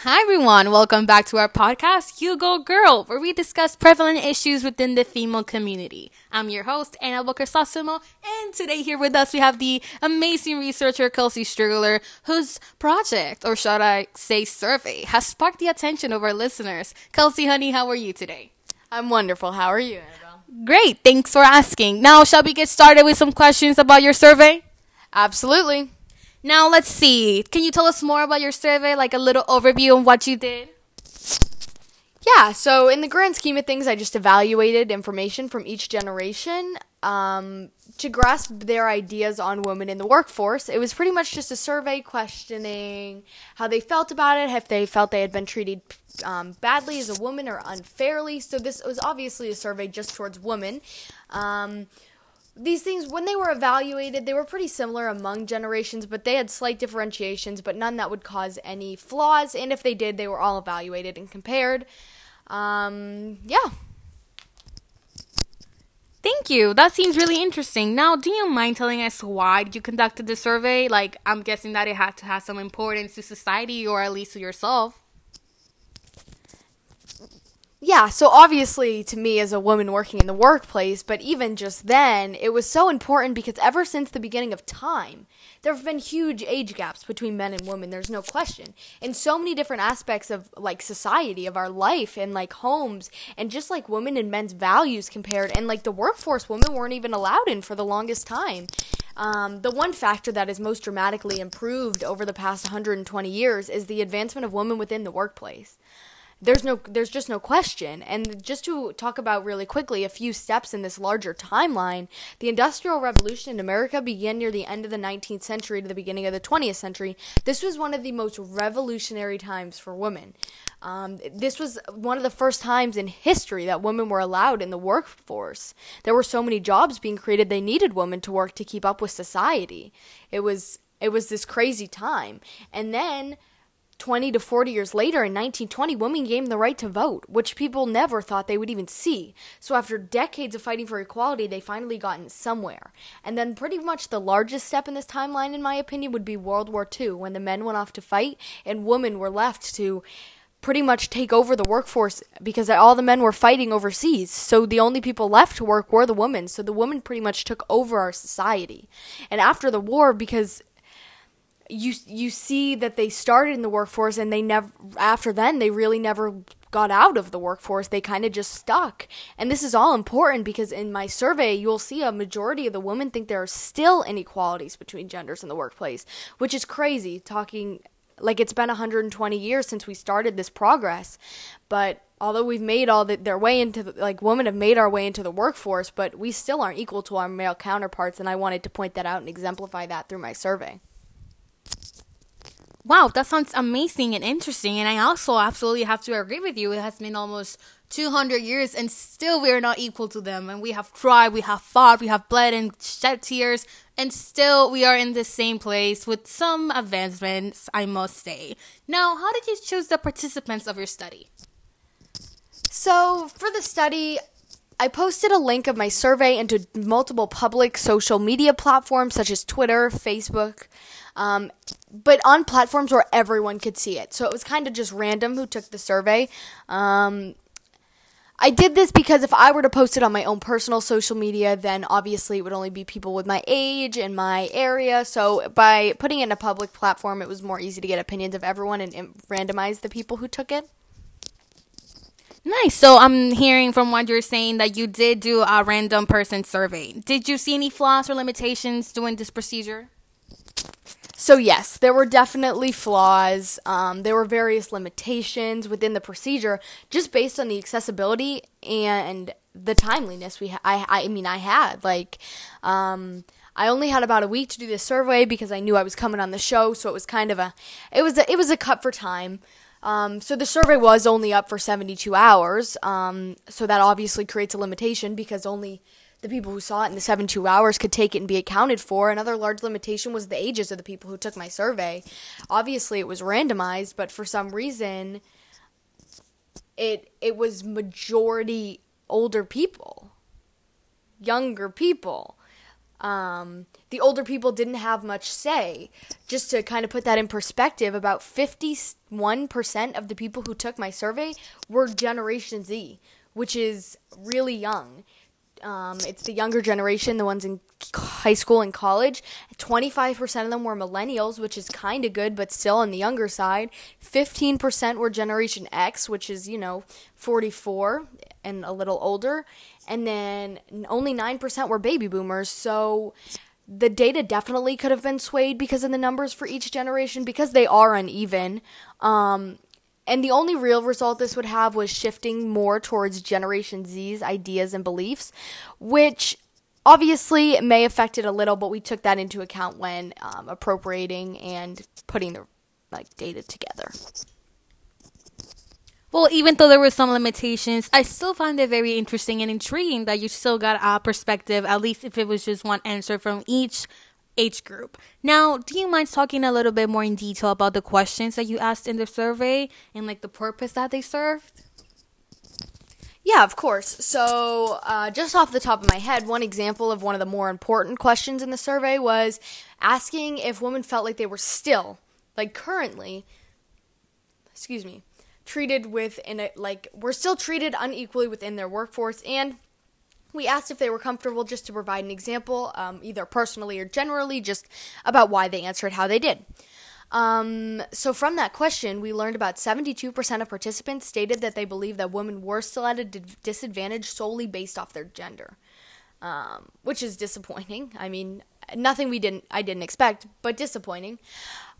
Hi, everyone. Welcome back to our podcast, You Go Girl, where we discuss prevalent issues within the female community. I'm your host, Anna Booker Sasumo, and today here with us we have the amazing researcher Kelsey Strugler, whose project, or should I say survey, has sparked the attention of our listeners. Kelsey, honey, how are you today? I'm wonderful. How are you, Annabelle? Great. Thanks for asking. Now, shall we get started with some questions about your survey? Absolutely. Now, let's see. Can you tell us more about your survey, like a little overview on what you did? Yeah, so in the grand scheme of things, I just evaluated information from each generation um, to grasp their ideas on women in the workforce. It was pretty much just a survey questioning how they felt about it, if they felt they had been treated um, badly as a woman or unfairly. So this was obviously a survey just towards women. Um, these things when they were evaluated they were pretty similar among generations but they had slight differentiations but none that would cause any flaws and if they did they were all evaluated and compared um, yeah Thank you. That seems really interesting. Now, do you mind telling us why you conducted the survey? Like, I'm guessing that it had to have some importance to society or at least to yourself. Yeah, so obviously to me as a woman working in the workplace, but even just then, it was so important because ever since the beginning of time, there have been huge age gaps between men and women, there's no question. In so many different aspects of like society, of our life, and like homes, and just like women and men's values compared, and like the workforce, women weren't even allowed in for the longest time. Um, the one factor that has most dramatically improved over the past 120 years is the advancement of women within the workplace there's no there's just no question. And just to talk about really quickly a few steps in this larger timeline the industrial revolution in america began near the end of the 19th century to the beginning of the 20th century. This was one of the most revolutionary times for women. Um, this was one of the first times in history that women were allowed in the workforce. There were so many jobs being created they needed women to work to keep up with society. It was it was this crazy time. And then 20 to 40 years later, in 1920, women gained the right to vote, which people never thought they would even see. So, after decades of fighting for equality, they finally gotten somewhere. And then, pretty much the largest step in this timeline, in my opinion, would be World War II, when the men went off to fight and women were left to pretty much take over the workforce because all the men were fighting overseas. So the only people left to work were the women. So the women pretty much took over our society. And after the war, because you you see that they started in the workforce and they never after then they really never got out of the workforce. They kind of just stuck. And this is all important because in my survey you'll see a majority of the women think there are still inequalities between genders in the workplace which is crazy talking like it's been 120 years since we started this progress. But although we've made all the, their way into the, like women have made our way into the workforce but we still aren't equal to our male counterparts and i wanted to point that out and exemplify that through my survey Wow, that sounds amazing and interesting. And I also absolutely have to agree with you. It has been almost 200 years and still we are not equal to them. And we have cried, we have fought, we have bled and shed tears. And still we are in the same place with some advancements, I must say. Now, how did you choose the participants of your study? So, for the study, I posted a link of my survey into multiple public social media platforms such as Twitter, Facebook, um, but on platforms where everyone could see it. So it was kind of just random who took the survey. Um, I did this because if I were to post it on my own personal social media, then obviously it would only be people with my age and my area. So by putting it in a public platform, it was more easy to get opinions of everyone and, and randomize the people who took it. Nice. So I'm hearing from what you're saying that you did do a random person survey. Did you see any flaws or limitations doing this procedure? So, yes, there were definitely flaws. Um, there were various limitations within the procedure just based on the accessibility and the timeliness we ha- I, I mean, I had. Like, um, I only had about a week to do this survey because I knew I was coming on the show, so it was kind of a it was a, it was a cut for time. Um, so the survey was only up for 72 hours. Um, so that obviously creates a limitation because only the people who saw it in the 72 hours could take it and be accounted for. Another large limitation was the ages of the people who took my survey. Obviously, it was randomized, but for some reason, it it was majority older people, younger people. um, the older people didn't have much say. Just to kind of put that in perspective, about 51% of the people who took my survey were Generation Z, which is really young. Um, it's the younger generation, the ones in high school and college. 25% of them were millennials, which is kind of good, but still on the younger side. 15% were Generation X, which is, you know, 44 and a little older. And then only 9% were baby boomers. So the data definitely could have been swayed because of the numbers for each generation because they are uneven. Um, and the only real result this would have was shifting more towards Generation Z's ideas and beliefs, which obviously may affect it a little, but we took that into account when um, appropriating and putting the like data together. Well, even though there were some limitations, I still find it very interesting and intriguing that you still got a perspective, at least if it was just one answer from each age group. Now, do you mind talking a little bit more in detail about the questions that you asked in the survey and like the purpose that they served? Yeah, of course. So, uh, just off the top of my head, one example of one of the more important questions in the survey was asking if women felt like they were still, like currently, excuse me, treated with in a like were still treated unequally within their workforce and we asked if they were comfortable just to provide an example, um, either personally or generally, just about why they answered how they did. Um, so, from that question, we learned about 72% of participants stated that they believe that women were still at a d- disadvantage solely based off their gender, um, which is disappointing. I mean, nothing we didn't I didn't expect, but disappointing.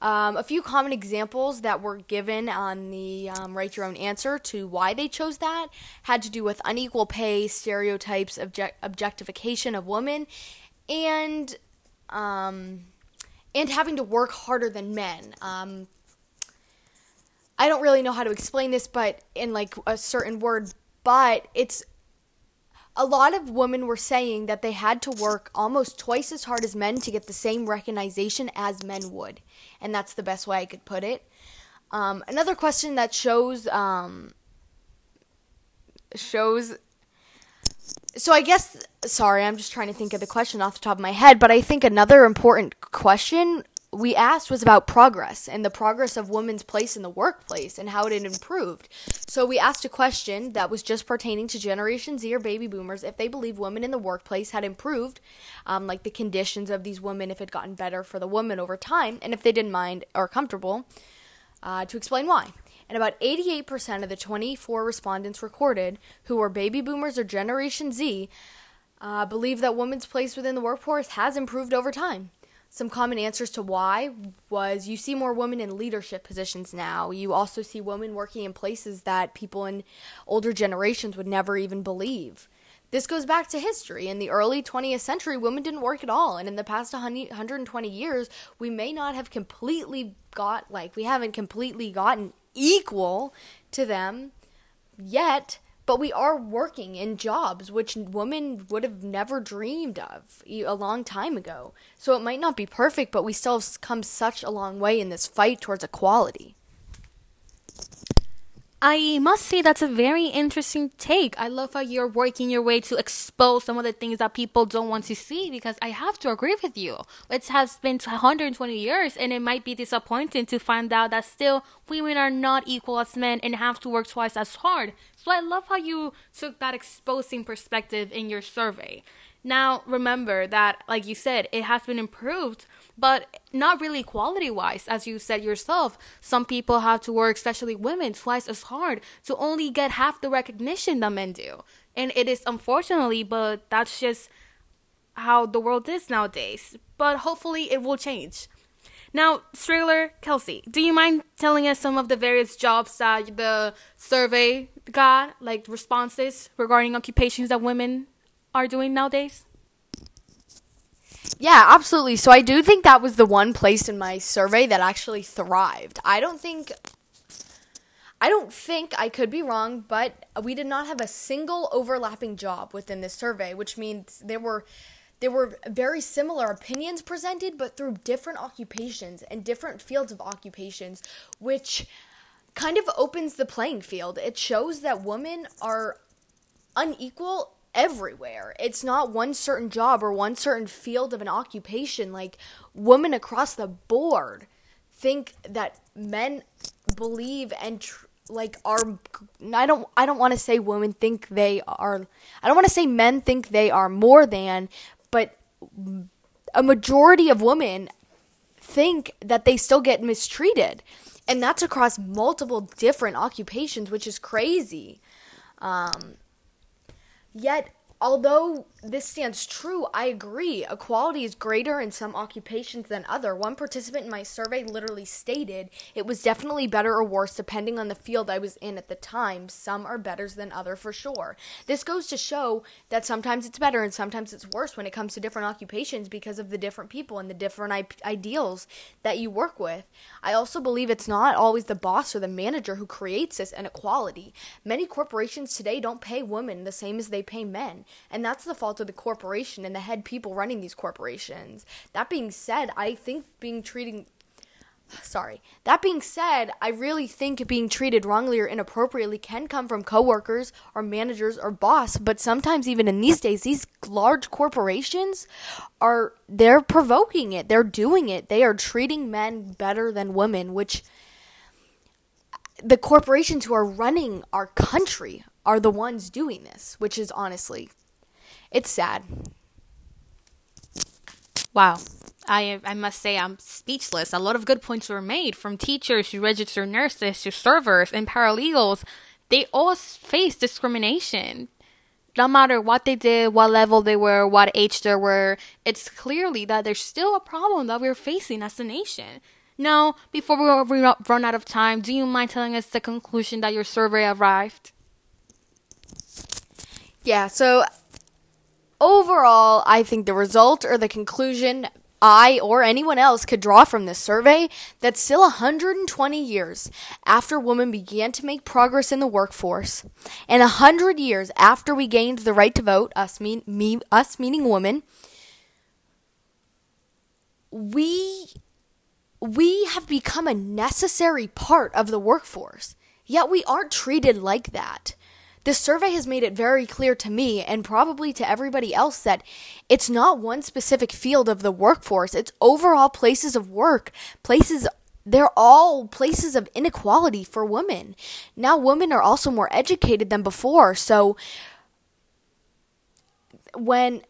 Um, a few common examples that were given on the um, Write Your Own Answer to why they chose that had to do with unequal pay, stereotypes, object- objectification of women, and um, and having to work harder than men. Um, I don't really know how to explain this, but in like a certain word, but it's a lot of women were saying that they had to work almost twice as hard as men to get the same recognition as men would. And that's the best way I could put it. Um, another question that shows um, shows so I guess sorry, I'm just trying to think of the question off the top of my head, but I think another important question we asked was about progress and the progress of women's place in the workplace and how it had improved. So we asked a question that was just pertaining to Generation Z or baby boomers if they believe women in the workplace had improved, um, like the conditions of these women, if it gotten better for the women over time, and if they didn't mind or comfortable, uh, to explain why. And about 88% of the 24 respondents recorded, who were baby boomers or Generation Z, uh, believe that women's place within the workforce has improved over time. Some common answers to why was you see more women in leadership positions now. You also see women working in places that people in older generations would never even believe. This goes back to history. In the early 20th century, women didn't work at all. And in the past 120 years, we may not have completely got, like, we haven't completely gotten equal to them yet but we are working in jobs which women would have never dreamed of a long time ago. So it might not be perfect, but we still have come such a long way in this fight towards equality. I must say that's a very interesting take. I love how you're working your way to expose some of the things that people don't want to see because I have to agree with you. It has been 120 years and it might be disappointing to find out that still women are not equal as men and have to work twice as hard. So I love how you took that exposing perspective in your survey. Now, remember that, like you said, it has been improved, but not really quality wise. As you said yourself, some people have to work, especially women, twice as hard to only get half the recognition that men do. And it is unfortunately, but that's just how the world is nowadays. But hopefully, it will change. Now, Strahler, Kelsey, do you mind telling us some of the various jobs that the survey got, like responses regarding occupations that women are doing nowadays? Yeah, absolutely. So I do think that was the one place in my survey that actually thrived. I don't think I don't think I could be wrong, but we did not have a single overlapping job within this survey, which means there were there were very similar opinions presented but through different occupations and different fields of occupations, which kind of opens the playing field. It shows that women are unequal everywhere. It's not one certain job or one certain field of an occupation. Like women across the board think that men believe and tr- like are I don't I don't want to say women think they are I don't want to say men think they are more than but a majority of women think that they still get mistreated and that's across multiple different occupations which is crazy um, yet although this stands true, I agree. Equality is greater in some occupations than other. One participant in my survey literally stated it was definitely better or worse depending on the field I was in at the time. Some are better than other for sure. This goes to show that sometimes it's better and sometimes it's worse when it comes to different occupations because of the different people and the different I- ideals that you work with. I also believe it's not always the boss or the manager who creates this inequality. Many corporations today don't pay women the same as they pay men, and that's the fault of the corporation and the head people running these corporations. That being said, I think being treating sorry. That being said, I really think being treated wrongly or inappropriately can come from coworkers or managers or boss, but sometimes even in these days these large corporations are they're provoking it. They're doing it. They are treating men better than women, which the corporations who are running our country are the ones doing this, which is honestly it's sad. Wow. I, I must say I'm speechless. A lot of good points were made from teachers to registered nurses to servers and paralegals. They all face discrimination. No matter what they did, what level they were, what age they were, it's clearly that there's still a problem that we're facing as a nation. Now, before we run out of time, do you mind telling us the conclusion that your survey arrived? Yeah, so overall, I think the result or the conclusion I or anyone else could draw from this survey that still 120 years after women began to make progress in the workforce, and 100 years after we gained the right to vote, us mean me us meaning women, we we have become a necessary part of the workforce. Yet we aren't treated like that. This survey has made it very clear to me and probably to everybody else that it's not one specific field of the workforce, it's overall places of work, places they're all places of inequality for women. Now women are also more educated than before, so when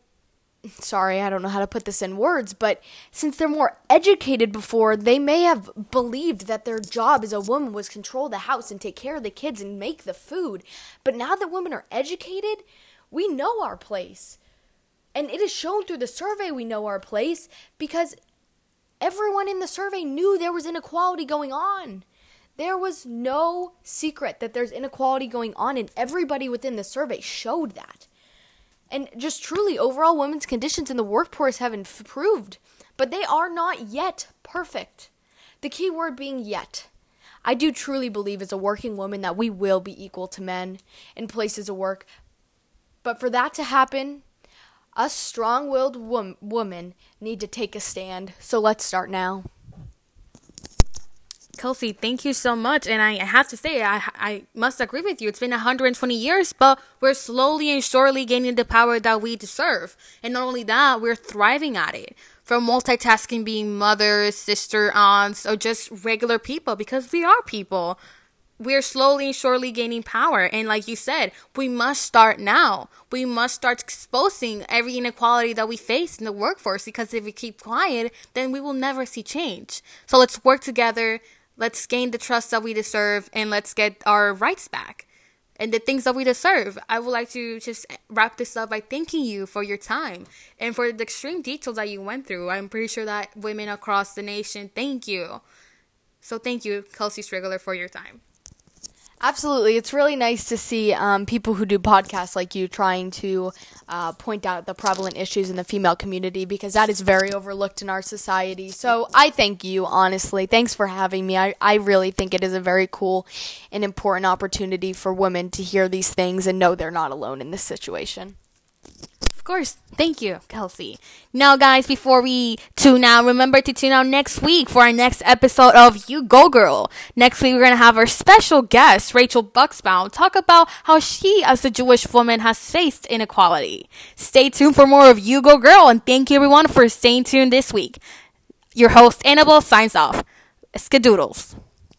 sorry, I don't know how to put this in words, but since they're more educated before, they may have believed that their job as a woman was control the house and take care of the kids and make the food. But now that women are educated, we know our place. And it is shown through the survey we know our place because everyone in the survey knew there was inequality going on. There was no secret that there's inequality going on, and everybody within the survey showed that. And just truly, overall women's conditions in the workforce have improved, but they are not yet perfect. The key word being yet. I do truly believe as a working woman that we will be equal to men in places of work. But for that to happen, us strong willed wom- women need to take a stand. So let's start now. Kelsey, thank you so much. And I have to say, I, I must agree with you. It's been 120 years, but we're slowly and surely gaining the power that we deserve. And not only that, we're thriving at it. From multitasking being mothers, sister, aunts, or just regular people, because we are people. We're slowly and surely gaining power. And like you said, we must start now. We must start exposing every inequality that we face in the workforce because if we keep quiet, then we will never see change. So let's work together Let's gain the trust that we deserve and let's get our rights back and the things that we deserve. I would like to just wrap this up by thanking you for your time and for the extreme details that you went through. I'm pretty sure that women across the nation thank you. So thank you, Kelsey Strigler, for your time. Absolutely. It's really nice to see um, people who do podcasts like you trying to uh, point out the prevalent issues in the female community because that is very overlooked in our society. So I thank you, honestly. Thanks for having me. I, I really think it is a very cool and important opportunity for women to hear these things and know they're not alone in this situation course. Thank you, Kelsey. Now, guys, before we tune out, remember to tune out next week for our next episode of You Go Girl. Next week, we're going to have our special guest, Rachel Bucksbaum, talk about how she, as a Jewish woman, has faced inequality. Stay tuned for more of You Go Girl, and thank you, everyone, for staying tuned this week. Your host, Annabelle, signs off. Skadoodles.